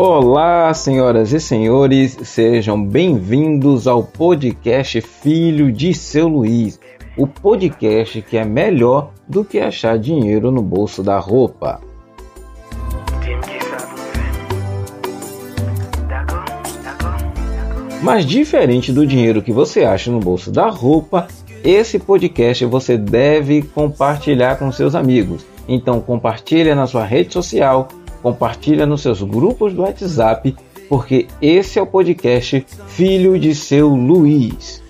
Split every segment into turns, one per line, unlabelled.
Olá, senhoras e senhores, sejam bem-vindos ao podcast Filho de Seu Luiz, o podcast que é melhor do que achar dinheiro no bolso da roupa. Mas diferente do dinheiro que você acha no bolso da roupa, esse podcast você deve compartilhar com seus amigos. Então compartilha na sua rede social, compartilha nos seus grupos do WhatsApp, porque esse é o podcast Filho de seu Luiz.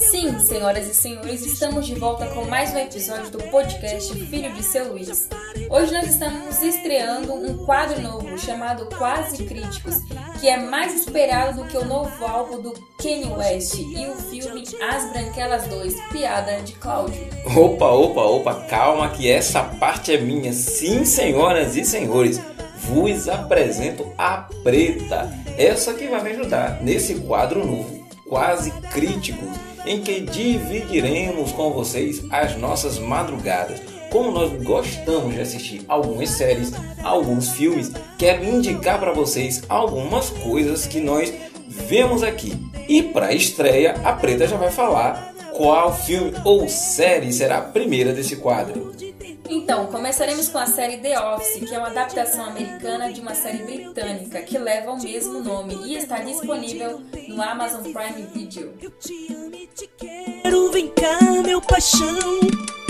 Sim, senhoras e senhores, estamos de volta com mais um episódio do podcast Filho de seu Luiz. Hoje nós estamos estreando um quadro novo chamado Quase Críticos, que é mais esperado do que o novo álbum do Kanye West e o filme As Branquelas 2, Piada de Cláudio.
Opa, opa, opa, calma que essa parte é minha. Sim, senhoras e senhores, vos apresento a Preta, essa que vai me ajudar nesse quadro novo, Quase Críticos em que dividiremos com vocês as nossas madrugadas. Como nós gostamos de assistir algumas séries, alguns filmes, quero indicar para vocês algumas coisas que nós vemos aqui. E para estreia, a Preta já vai falar qual filme ou série será a primeira desse quadro.
Então, começaremos com a série The Office, que é uma adaptação americana de uma série britânica que leva o mesmo nome e está disponível no Amazon Prime Video. Eu te amo e te quero, vem cá, meu paixão,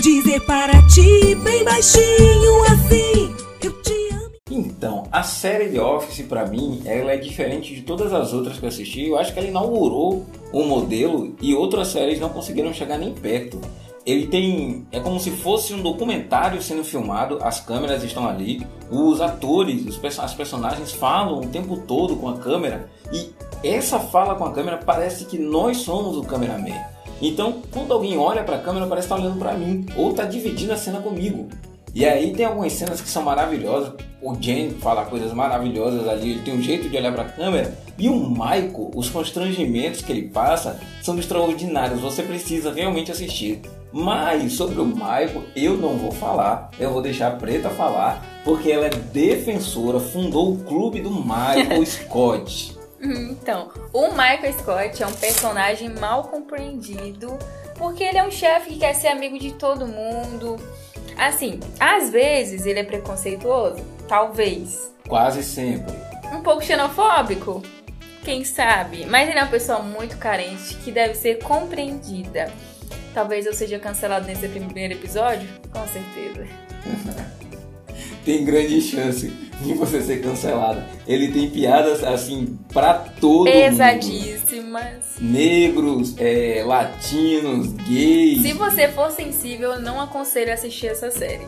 dizer para ti bem baixinho assim,
eu te amo. Então, a série The Office para mim, ela é diferente de todas as outras que eu assisti. Eu acho que ela inaugurou o modelo e outras séries não conseguiram chegar nem perto ele tem. É como se fosse um documentário sendo filmado, as câmeras estão ali, os atores, os, as personagens falam o tempo todo com a câmera e essa fala com a câmera parece que nós somos o cameraman. Então, quando alguém olha para a câmera, parece estar tá olhando para mim ou está dividindo a cena comigo. E aí tem algumas cenas que são maravilhosas. O Jen fala coisas maravilhosas ali, ele tem um jeito de olhar para a câmera. E o Michael, os constrangimentos que ele passa são extraordinários. Você precisa realmente assistir. Mas sobre o Michael eu não vou falar, eu vou deixar a Preta falar, porque ela é defensora, fundou o clube do Michael Scott.
Então, o Michael Scott é um personagem mal compreendido, porque ele é um chefe que quer ser amigo de todo mundo. Assim, às vezes ele é preconceituoso, talvez.
Quase sempre.
Um pouco xenofóbico, quem sabe? Mas ele é uma pessoa muito carente que deve ser compreendida. Talvez eu seja cancelado nesse primeiro episódio? Com certeza.
tem grande chance de você ser cancelado. Ele tem piadas assim para todo
Pesadíssimas.
Mundo. Negros, é, latinos, gays.
Se você for sensível, eu não aconselho assistir essa série.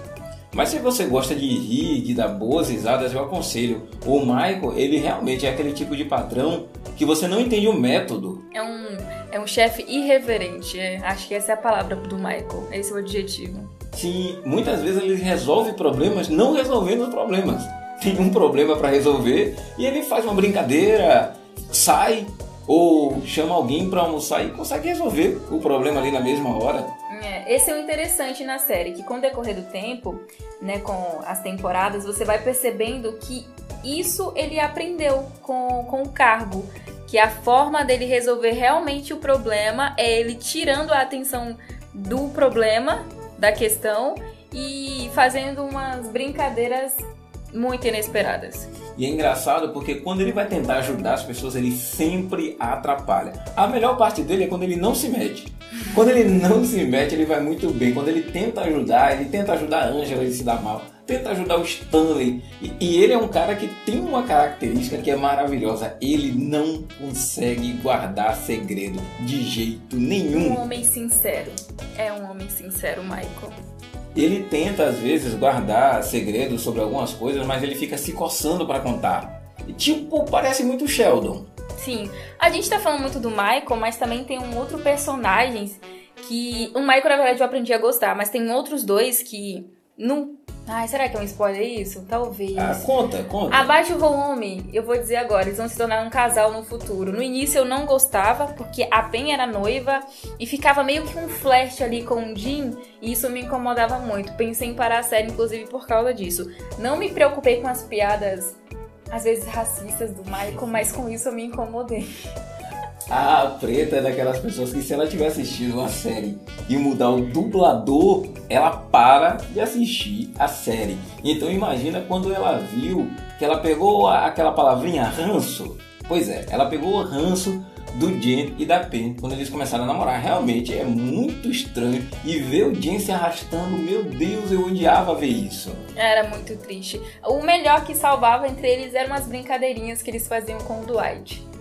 Mas se você gosta de rir, de dar boas risadas, eu aconselho. O Michael, ele realmente é aquele tipo de patrão que você não entende o método.
É um, é um chefe irreverente. É. Acho que essa é a palavra do Michael. Esse é o adjetivo.
Sim, muitas vezes ele resolve problemas não resolvendo os problemas. Tem um problema para resolver e ele faz uma brincadeira, sai ou chama alguém para almoçar e consegue resolver o problema ali na mesma hora.
É, esse é o interessante na série, que com o decorrer do tempo, né, com as temporadas, você vai percebendo que isso ele aprendeu com, com o cargo. Que a forma dele resolver realmente o problema é ele tirando a atenção do problema, da questão, e fazendo umas brincadeiras muito inesperadas.
E é engraçado porque quando ele vai tentar ajudar as pessoas, ele sempre atrapalha. A melhor parte dele é quando ele não se mete. Quando ele não se mete, ele vai muito bem. Quando ele tenta ajudar, ele tenta ajudar a Angela, ele se dá mal. Tenta ajudar o Stanley. E, e ele é um cara que tem uma característica que é maravilhosa. Ele não consegue guardar segredo de jeito nenhum.
Um homem sincero. É um homem sincero, Michael.
Ele tenta às vezes guardar segredos sobre algumas coisas, mas ele fica se coçando para contar. Tipo, parece muito Sheldon.
Sim, a gente tá falando muito do Michael, mas também tem um outro personagem que. O Michael, na verdade, eu aprendi a gostar, mas tem outros dois que Não. Ai, será que é um spoiler isso? Talvez.
Ah, conta, conta.
Abaixe o volume, eu vou dizer agora, eles vão se tornar um casal no futuro. No início eu não gostava, porque a Pen era noiva e ficava meio que um flash ali com o Jim, e isso me incomodava muito. Pensei em parar a série, inclusive, por causa disso. Não me preocupei com as piadas, às vezes racistas do Michael, mas com isso eu me incomodei.
A preta é daquelas pessoas que se ela tiver assistido uma série e mudar o dublador, ela para de assistir a série. Então imagina quando ela viu que ela pegou aquela palavrinha ranço. Pois é, ela pegou o ranço do Jen e da Pen quando eles começaram a namorar. Realmente é muito estranho e ver o Jen se arrastando, meu Deus, eu odiava ver isso.
Era muito triste. O melhor que salvava entre eles eram as brincadeirinhas que eles faziam com o Dwight.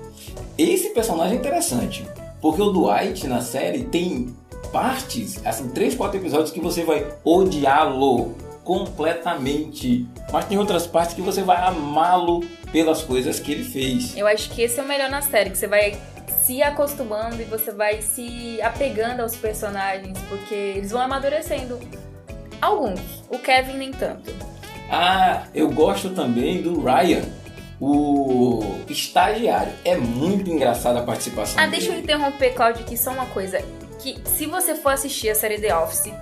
Esse personagem é interessante, porque o Dwight na série tem partes, assim, três, quatro episódios que você vai odiá-lo completamente, mas tem outras partes que você vai amá-lo pelas coisas que ele fez.
Eu acho que esse é o melhor na série, que você vai se acostumando e você vai se apegando aos personagens, porque eles vão amadurecendo. Alguns, o Kevin nem tanto.
Ah, eu gosto também do Ryan o estagiário. É muito engraçada a participação
Ah,
dele.
deixa eu interromper, Claudio, aqui só uma coisa. Que se você for assistir a série The Office,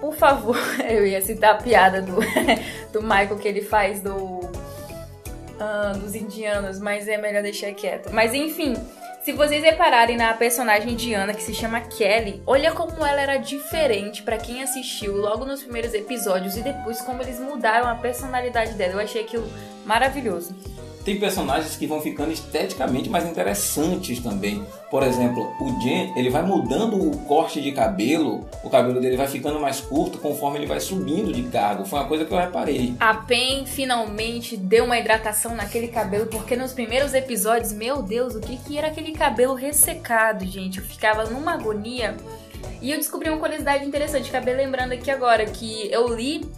por favor, eu ia citar a piada do, do Michael que ele faz do ah, dos indianos, mas é melhor deixar quieto. Mas enfim, se vocês repararem na personagem indiana que se chama Kelly, olha como ela era diferente pra quem assistiu logo nos primeiros episódios e depois como eles mudaram a personalidade dela. Eu achei aquilo maravilhoso.
Tem personagens que vão ficando esteticamente mais interessantes também. Por exemplo, o Jen, ele vai mudando o corte de cabelo, o cabelo dele vai ficando mais curto conforme ele vai subindo de cargo. Foi uma coisa que eu reparei.
A Pen finalmente deu uma hidratação naquele cabelo, porque nos primeiros episódios, meu Deus, o que, que era aquele cabelo ressecado, gente? Eu ficava numa agonia. E eu descobri uma curiosidade interessante, acabei lembrando aqui agora, que eu li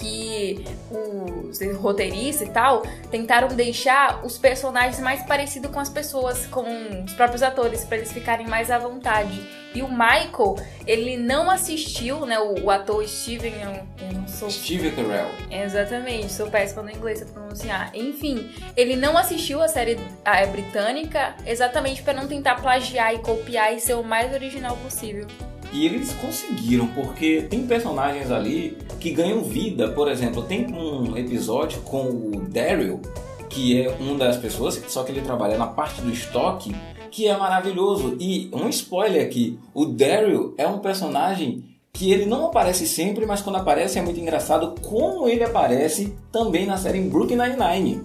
que os roteiristas e tal tentaram deixar os personagens mais parecidos com as pessoas, com os próprios atores, para eles ficarem mais à vontade. E o Michael, ele não assistiu, né? O, o ator Steven, eu, eu não sou.
Steve Carell.
Exatamente, sou péssima no inglês pra pronunciar. Enfim, ele não assistiu a série a, britânica exatamente para não tentar plagiar e copiar e ser o mais original possível.
E eles conseguiram, porque tem personagens ali que ganham vida. Por exemplo, tem um episódio com o Daryl, que é uma das pessoas, só que ele trabalha na parte do estoque, que é maravilhoso. E um spoiler aqui: o Daryl é um personagem que ele não aparece sempre, mas quando aparece é muito engraçado como ele aparece também na série Brooklyn Nine-Nine.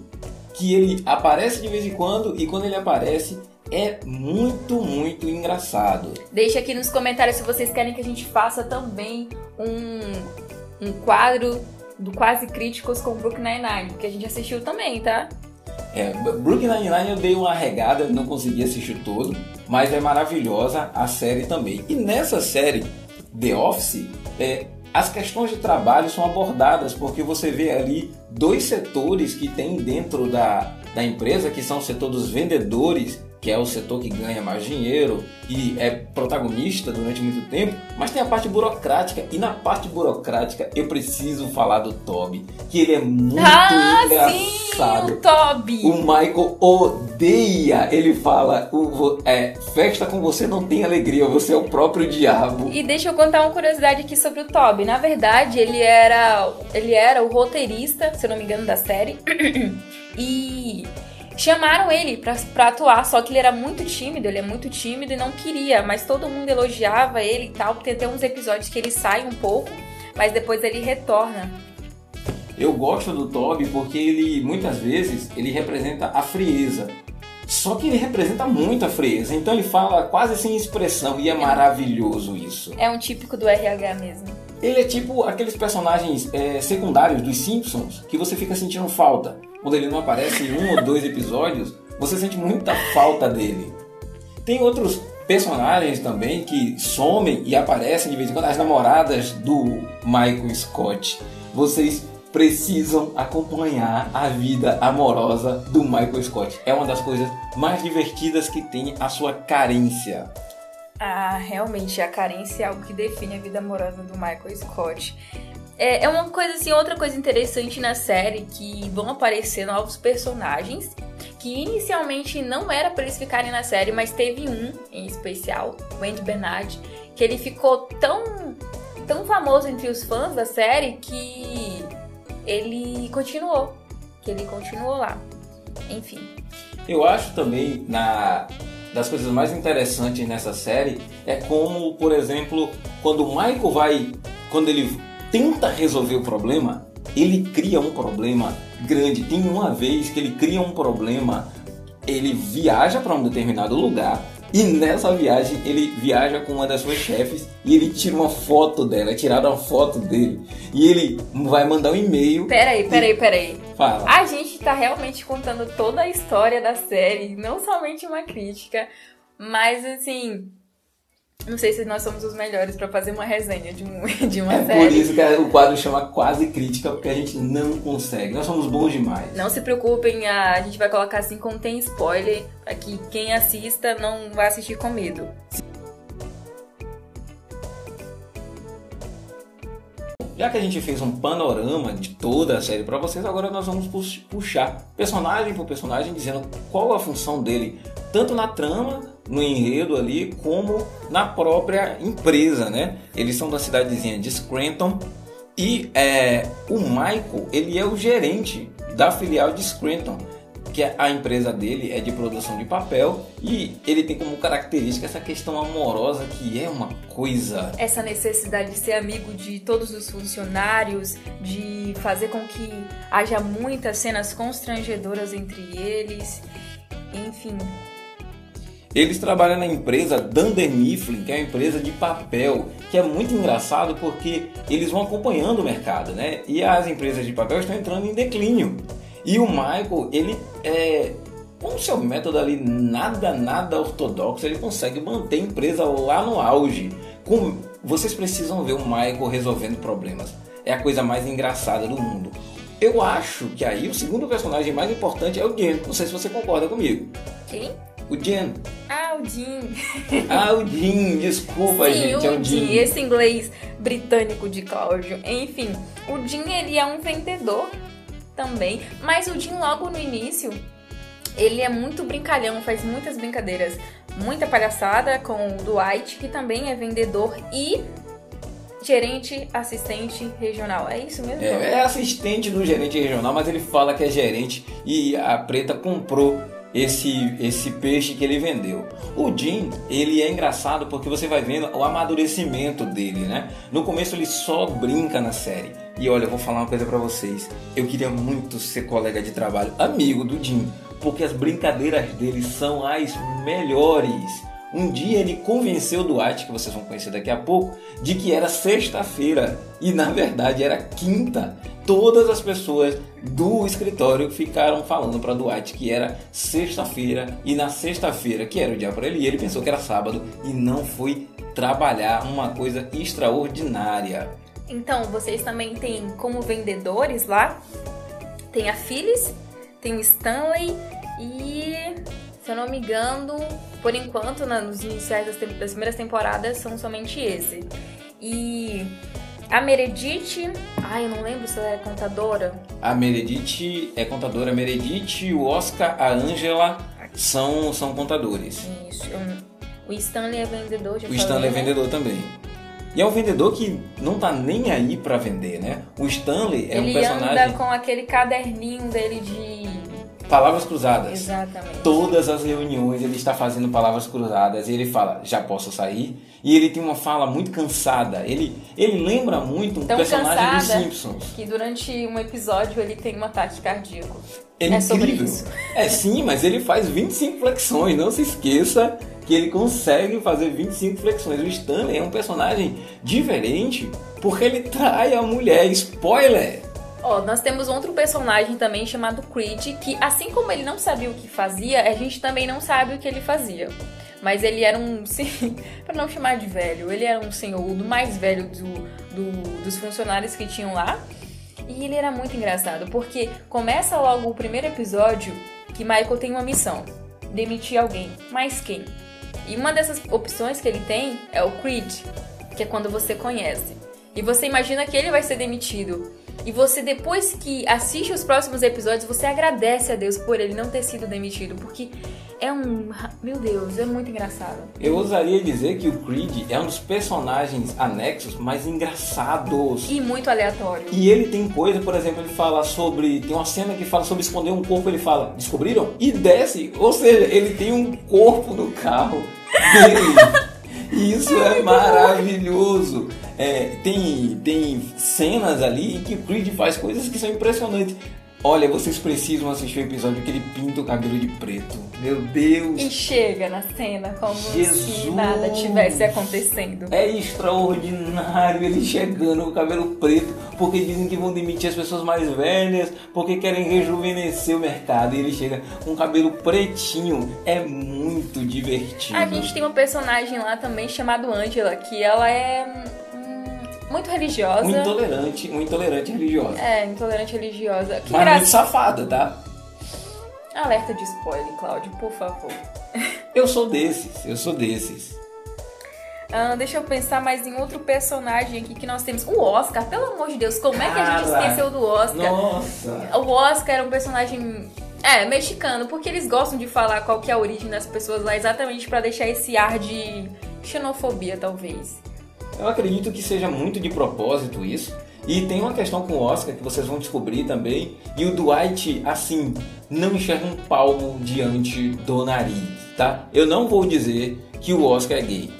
Que ele aparece de vez em quando e quando ele aparece é muito, muito engraçado.
Deixe aqui nos comentários se vocês querem que a gente faça também um, um quadro do Quase Críticos com Brooklyn Nine-Nine, porque a gente assistiu também, tá?
É, Brooklyn Nine-Nine eu dei uma regada, não consegui assistir todo, mas é maravilhosa a série também. E nessa série, The Office, é, as questões de trabalho são abordadas, porque você vê ali dois setores que tem dentro da, da empresa, que são o setor dos vendedores que é o setor que ganha mais dinheiro e é protagonista durante muito tempo, mas tem a parte burocrática e na parte burocrática eu preciso falar do Toby, que ele é muito
ah,
engraçado.
Sim, o Toby.
O Michael odeia, ele fala, é, festa com você não tem alegria, você é o próprio diabo.
E deixa eu contar uma curiosidade aqui sobre o Toby. Na verdade, ele era ele era o roteirista, se eu não me engano, da série. e Chamaram ele pra, pra atuar, só que ele era muito tímido, ele é muito tímido e não queria, mas todo mundo elogiava ele e tal. Tem até uns episódios que ele sai um pouco, mas depois ele retorna.
Eu gosto do Toby porque ele, muitas vezes, ele representa a frieza. Só que ele representa muito a frieza, então ele fala quase sem expressão e é maravilhoso isso.
É um típico do RH mesmo.
Ele é tipo aqueles personagens é, secundários dos Simpsons que você fica sentindo falta quando ele não aparece em um ou dois episódios, você sente muita falta dele. Tem outros personagens também que somem e aparecem de vez em quando, as namoradas do Michael Scott. Vocês precisam acompanhar a vida amorosa do Michael Scott. É uma das coisas mais divertidas que tem a sua carência.
Ah, realmente, a carência é algo que define a vida amorosa do Michael Scott. É, é uma coisa assim, outra coisa interessante na série que vão aparecer novos personagens que inicialmente não era para eles ficarem na série, mas teve um em especial, o Bernard, que ele ficou tão tão famoso entre os fãs da série que ele continuou, que ele continuou lá. Enfim.
Eu acho também na das coisas mais interessantes nessa série é como, por exemplo, quando o Michael vai, quando ele tenta resolver o problema, ele cria um problema grande. Tem uma vez que ele cria um problema, ele viaja para um determinado lugar e nessa viagem ele viaja com uma das suas chefes e ele tira uma foto dela, é tirada uma foto dele. E ele vai mandar um e-mail.
Peraí, peraí, peraí.
Fala.
A gente tá realmente contando toda a história da série, não somente uma crítica, mas assim, não sei se nós somos os melhores para fazer uma resenha de, um, de uma
é
série.
por isso que o quadro chama quase crítica, porque a gente não consegue. Nós somos bons demais.
Não se preocupem, a gente vai colocar assim contém spoiler, para que quem assista não vá assistir com medo.
Já que a gente fez um panorama de toda a série para vocês, agora nós vamos puxar personagem por personagem, dizendo qual a função dele, tanto na trama, no enredo ali, como na própria empresa, né? Eles são da cidadezinha de Scranton e é, o Michael, ele é o gerente da filial de Scranton que a empresa dele é de produção de papel e ele tem como característica essa questão amorosa que é uma coisa.
Essa necessidade de ser amigo de todos os funcionários, de fazer com que haja muitas cenas constrangedoras entre eles, enfim.
Eles trabalham na empresa Dunder Mifflin, que é uma empresa de papel, que é muito engraçado porque eles vão acompanhando o mercado, né? E as empresas de papel estão entrando em declínio. E o Michael, ele é. Com o seu método ali nada, nada ortodoxo, ele consegue manter a empresa lá no auge. Com, vocês precisam ver o Michael resolvendo problemas. É a coisa mais engraçada do mundo. Eu acho que aí o segundo personagem mais importante é o Jen. Não sei se você concorda comigo.
Quem?
O Jen.
Ah, o Jim.
ah, o Jim, desculpa,
Sim,
gente.
O
é o Jim.
Esse inglês britânico de Cláudio. Enfim, o Jim ele é um vendedor também. Mas o Jim, logo no início, ele é muito brincalhão, faz muitas brincadeiras, muita palhaçada com o Dwight, que também é vendedor e gerente assistente regional. É isso mesmo?
É, é assistente do gerente regional, mas ele fala que é gerente e a Preta comprou esse, esse peixe que ele vendeu. O Jim, ele é engraçado porque você vai vendo o amadurecimento dele, né? No começo ele só brinca na série. E olha, eu vou falar uma coisa para vocês. Eu queria muito ser colega de trabalho, amigo do Jim, porque as brincadeiras dele são as melhores. Um dia ele convenceu o Duarte, que vocês vão conhecer daqui a pouco, de que era sexta-feira e na verdade era quinta. Todas as pessoas do escritório ficaram falando para Duarte que era sexta-feira e na sexta-feira, que era o dia para ele, ele pensou que era sábado e não foi trabalhar uma coisa extraordinária.
Então, vocês também têm como vendedores lá, tem a Phyllis, tem o Stanley e, se eu não me engano, por enquanto, nos iniciais das, das primeiras temporadas, são somente esse. E a Meredith, ai, eu não lembro se ela é contadora.
A Meredith é contadora. A Meredith, o Oscar, a Angela são, são contadores.
Isso. O Stanley é vendedor, já
O Stanley é né? vendedor também. E é um vendedor que não tá nem aí para vender, né? O Stanley é
Ele
um personagem.
Ele anda com aquele caderninho dele de
Palavras cruzadas.
Exatamente.
Todas as reuniões ele está fazendo palavras cruzadas e ele fala, já posso sair? E ele tem uma fala muito cansada. Ele, ele lembra muito um
Tão
personagem dos Simpsons.
Que durante um episódio ele tem um ataque cardíaco.
É,
é
sobre
isso.
É sim, mas ele faz 25 flexões. Não se esqueça que ele consegue fazer 25 flexões. O Stanley é um personagem diferente porque ele trai a mulher. Spoiler!
Ó, nós temos outro personagem também chamado Creed, que assim como ele não sabia o que fazia, a gente também não sabe o que ele fazia. Mas ele era um, para não chamar de velho, ele era um senhor do mais velho do, do, dos funcionários que tinham lá. E ele era muito engraçado, porque começa logo o primeiro episódio que Michael tem uma missão: demitir alguém. Mas quem? E uma dessas opções que ele tem é o Creed, que é quando você conhece. E você imagina que ele vai ser demitido. E você, depois que assiste os próximos episódios, você agradece a Deus por ele não ter sido demitido. Porque é um. Meu Deus, é muito engraçado.
Eu ousaria dizer que o Creed é um dos personagens anexos mais engraçados.
E muito aleatório.
E ele tem coisa, por exemplo, ele fala sobre. Tem uma cena que fala sobre esconder um corpo, ele fala, descobriram? E desce. Ou seja, ele tem um corpo no carro dele. E isso é, é maravilhoso. É, tem, tem cenas ali em que o Creed faz coisas que são impressionantes. Olha, vocês precisam assistir o episódio que ele pinta o cabelo de preto. Meu Deus!
E chega na cena como Jesus. se nada tivesse acontecendo.
É extraordinário ele chegando com o cabelo preto, porque dizem que vão demitir as pessoas mais velhas, porque querem rejuvenescer o mercado. E ele chega com o cabelo pretinho. É muito divertido.
A gente tem um personagem lá também chamado Angela, que ela é muito religiosa.
Muito intolerante, muito intolerante religiosa.
É, intolerante religiosa.
Que Mas graça... muito safada, tá?
Alerta de spoiler, Cláudio, por favor.
Eu sou desses, eu sou desses.
Ah, deixa eu pensar mais em outro personagem aqui que nós temos. O Oscar, pelo amor de Deus, como é que a gente esqueceu do Oscar?
Nossa!
O Oscar era um personagem. É, mexicano, porque eles gostam de falar qual que é a origem das pessoas lá, exatamente para deixar esse ar de xenofobia, talvez.
Eu acredito que seja muito de propósito isso. E tem uma questão com o Oscar que vocês vão descobrir também. E o Dwight, assim, não enxerga um palmo diante do nariz, tá? Eu não vou dizer que o Oscar é gay.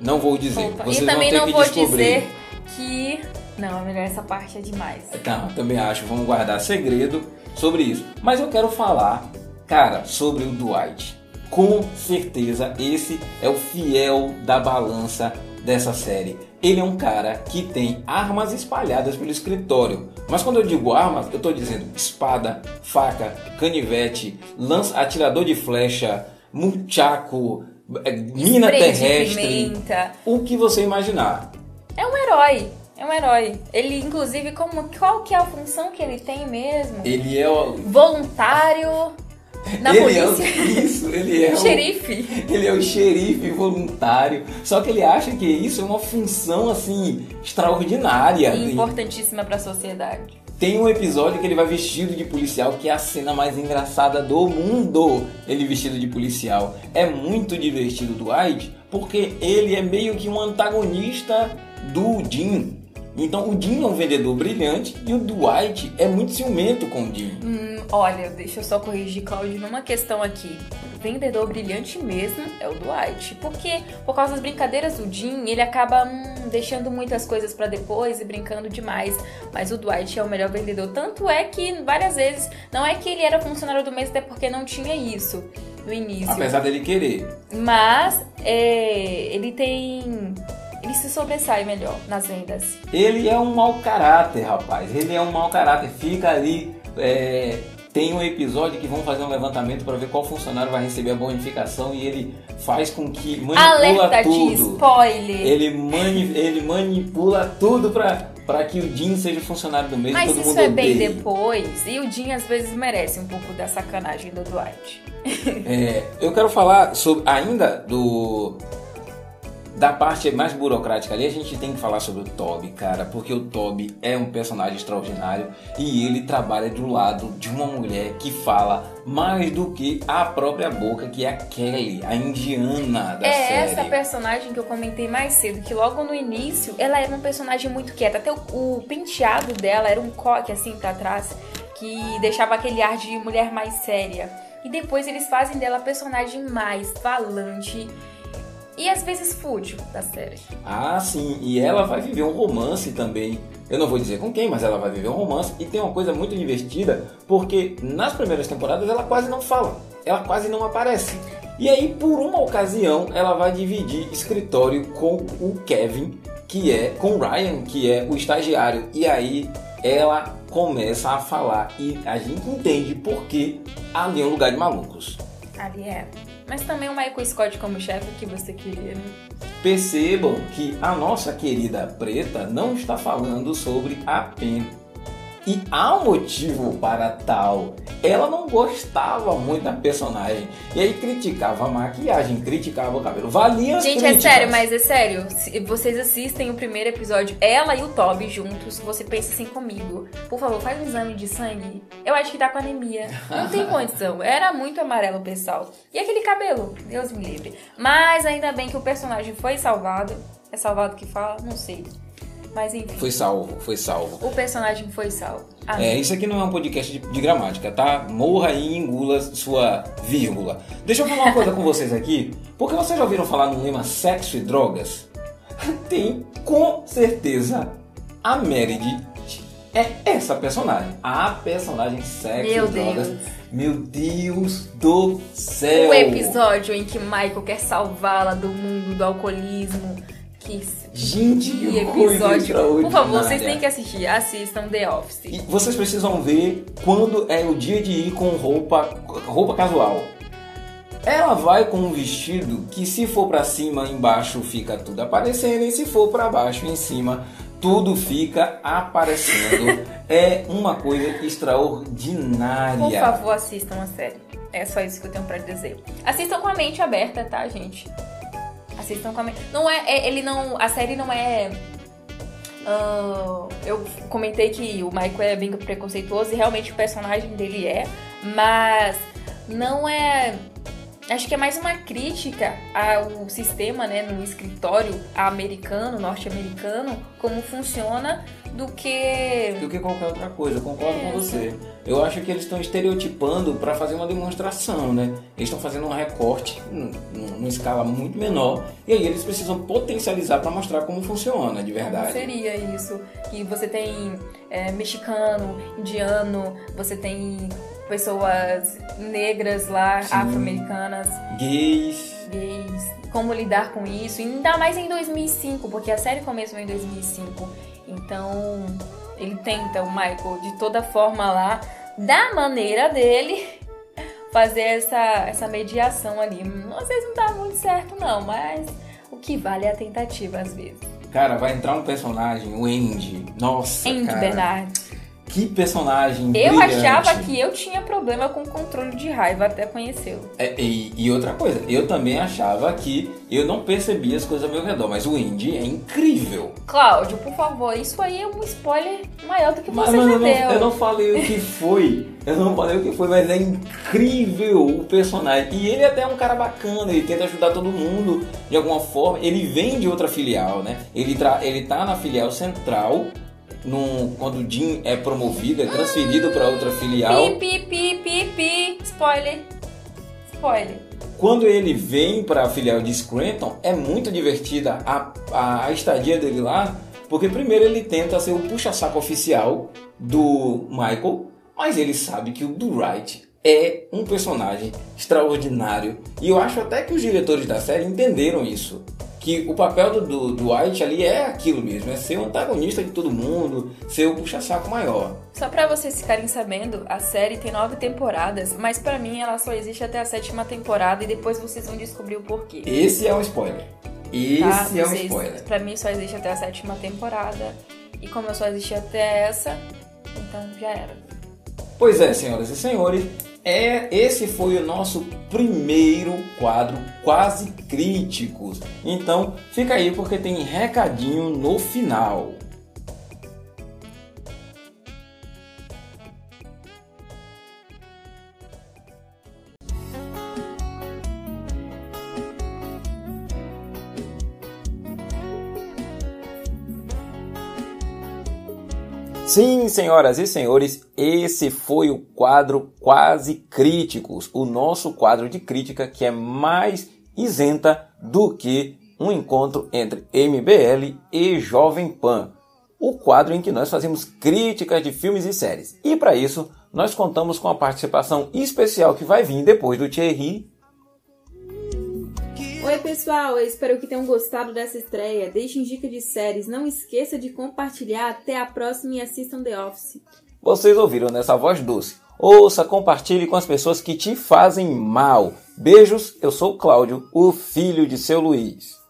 Não vou dizer.
Opa,
vocês
e também
vão ter
não
que
vou
descobrir.
dizer que. Não, é melhor essa parte é demais.
Tá, também acho. Vamos guardar segredo sobre isso. Mas eu quero falar, cara, sobre o Dwight. Com certeza esse é o fiel da balança dessa série. Ele é um cara que tem armas espalhadas pelo escritório. Mas quando eu digo armas, eu estou dizendo espada, faca, canivete, lança, atirador de flecha, muchaco, é, mina
Spray
terrestre. O que você imaginar.
É um herói. É um herói. Ele, inclusive, como, qual que é a função que ele tem mesmo?
Ele é o.
Voluntário na
ele é o,
polícia.
isso, ele é o,
Xerife.
Ele é o xerife voluntário. Só que ele acha que isso é uma função assim extraordinária.
E importantíssima para a sociedade.
Tem um episódio que ele vai vestido de policial, que é a cena mais engraçada do mundo. Ele vestido de policial. É muito divertido do Dwight, porque ele é meio que um antagonista do Jim. Então o Jim é um vendedor brilhante e o Dwight é muito ciumento com o Jim.
Hum, olha, deixa eu só corrigir, Claudio, numa questão aqui. O vendedor brilhante mesmo é o Dwight. Porque, por causa das brincadeiras do Jim, ele acaba hum, deixando muitas coisas para depois e brincando demais. Mas o Dwight é o melhor vendedor. Tanto é que, várias vezes, não é que ele era funcionário do mês, até porque não tinha isso no início.
Apesar dele querer.
Mas, é, ele tem ele se sobressai melhor nas vendas.
Ele é um mau caráter, rapaz. Ele é um mau caráter. Fica ali. É, tem um episódio que vão fazer um levantamento para ver qual funcionário vai receber a bonificação e ele faz com que manipula
Alerta
tudo.
de spoiler.
Ele, mani ele manipula tudo para para que o Jim seja funcionário do mês
Mas
todo
isso
mundo
é bem
odeie.
depois. E o Jim às vezes merece um pouco da sacanagem do Dwight.
É, eu quero falar sobre ainda do da parte mais burocrática ali, a gente tem que falar sobre o Toby, cara, porque o Toby é um personagem extraordinário e ele trabalha do lado de uma mulher que fala mais do que a própria boca, que é a Kelly, a indiana da
é
série.
essa personagem que eu comentei mais cedo, que logo no início ela era uma personagem muito quieta. Até o, o penteado dela era um coque assim pra trás, que deixava aquele ar de mulher mais séria. E depois eles fazem dela personagem mais falante e às vezes fútil da série.
Ah, sim, e ela vai viver um romance também. Eu não vou dizer com quem, mas ela vai viver um romance. E tem uma coisa muito divertida, porque nas primeiras temporadas ela quase não fala, ela quase não aparece. E aí, por uma ocasião, ela vai dividir escritório com o Kevin, que é com o Ryan, que é o estagiário. E aí ela começa a falar e a gente entende por que ali é um lugar de malucos.
Ali é. Mas também o Michael Scott como chefe que você queria, né?
Percebam que a nossa querida preta não está falando sobre a Pen. E há um motivo para tal. Ela não gostava muito da personagem. E aí criticava a maquiagem, criticava o cabelo. Valia
Gente,
críticas.
é sério, mas é sério. Se vocês assistem o primeiro episódio, ela e o Toby juntos, você pensa assim comigo. Por favor, faz um exame de sangue. Eu acho que tá com anemia. Não tem condição. Era muito amarelo o pessoal. E aquele cabelo? Deus me livre. Mas ainda bem que o personagem foi salvado. É salvado que fala? Não sei. Mas enfim.
Foi salvo, foi salvo.
O personagem foi salvo. Ah,
É, isso aqui não é um podcast de, de gramática, tá? Morra e engula sua vírgula. Deixa eu falar uma coisa com vocês aqui. Porque vocês já ouviram falar no lema sexo e drogas? Tem com certeza a Meredith é essa personagem. A personagem sexo
Meu
e drogas.
Deus.
Meu Deus do céu!
O episódio em que Michael quer salvá-la do mundo do alcoolismo. Que,
Gente,
que episódio. Por favor, vocês têm que assistir. Assistam The Office.
E vocês precisam ver quando é o dia de ir com roupa, roupa casual. Ela vai com um vestido que se for pra cima, embaixo fica tudo aparecendo e se for pra baixo, em cima, tudo fica aparecendo. é uma coisa extraordinária.
Por favor, assistam a série. É só isso que eu tenho pra dizer. Assistam com a mente aberta, tá, gente? Assistam com a mente. Não é, é- ele não, a série não é. ah, eu comentei que o Michael é bem preconceituoso e realmente o personagem dele é, mas não é. Acho que é mais uma crítica ao sistema, né, no escritório americano, norte-americano, como funciona, do que
do que qualquer outra coisa, eu concordo
É,
com você. Eu acho que eles estão estereotipando para fazer uma demonstração, né? Eles estão fazendo um recorte num- num- numa escala muito menor e aí eles precisam potencializar para mostrar como funciona de
Como
verdade.
seria isso? Que você tem é, mexicano, indiano, você tem pessoas negras lá,
Sim.
afro-americanas,
Gays,
gays. Como lidar com isso? E ainda mais em 2005, porque a série começou em 2005. Então, ele tenta, o Michael, de toda forma lá, da maneira dele, fazer essa, essa mediação ali. Às vezes não dá muito certo, não, mas o que vale é a tentativa, às vezes.
cara, vai entrar um personagem, o Andy. Nossa,
Andy
cara,
Bernard.
Que personagem
Eu
brilhante.
achava que eu tinha problema com controle de raiva até conhecê-lo.
É, e, e outra coisa, eu também achava que eu não percebia as coisas ao meu redor, mas o Andy é incrível.
Cláudio, por favor, isso aí é um spoiler maior do que
Mas,
você
mas
já
eu, não,
deu.
eu não falei o que foi. Eu não falei o que foi, mas é incrível o personagem. E ele até é um cara bacana, ele tenta ajudar todo mundo de alguma forma. Ele vem de outra filial, né? Ele, tra ele tá na filial central. Num, quando o Jim é promovido, é transferido para outra filial.
Pi, pi, pi, pi, pi. Spoiler. Spoiler.
Quando ele vem para a filial de Scranton, é muito divertida a, a, a estadia dele lá, porque primeiro ele tenta ser o puxa-saco oficial do Michael, mas ele sabe que o Dwight é um personagem extraordinário. E eu acho até que os diretores da série entenderam isso. Que o papel do, do Dwight ali é aquilo mesmo, é ser o antagonista de todo mundo, ser o puxa-saco maior.
Só pra vocês ficarem sabendo, a série tem nove temporadas, mas pra mim ela só existe até a sétima temporada e depois vocês vão descobrir o porquê.
Esse é um spoiler. Esse
tá?
é um
Vocês-
spoiler.
Pra mim só existe até a sétima temporada. E como eu só existi até essa, então já era.
Pois é, senhoras e senhores, é esse foi o nosso primeiro quadro quase críticos. Então, fica aí porque tem recadinho no final. Sim, senhoras e senhores, esse foi o quadro Quase Críticos, o nosso quadro de crítica que é mais isenta do que um encontro entre MBL e Jovem Pan. O quadro em que nós fazemos críticas de filmes e séries. E para isso, nós contamos com a participação especial que vai vir depois do Thierry.
Oi, pessoal, eu espero que tenham gostado dessa estreia. Deixem dica de séries, não esqueça de compartilhar. Até a próxima e assistam The Office.
Vocês ouviram nessa voz doce. Ouça, compartilhe com as pessoas que te fazem mal. Beijos, eu sou o Cláudio, o filho de seu Luiz.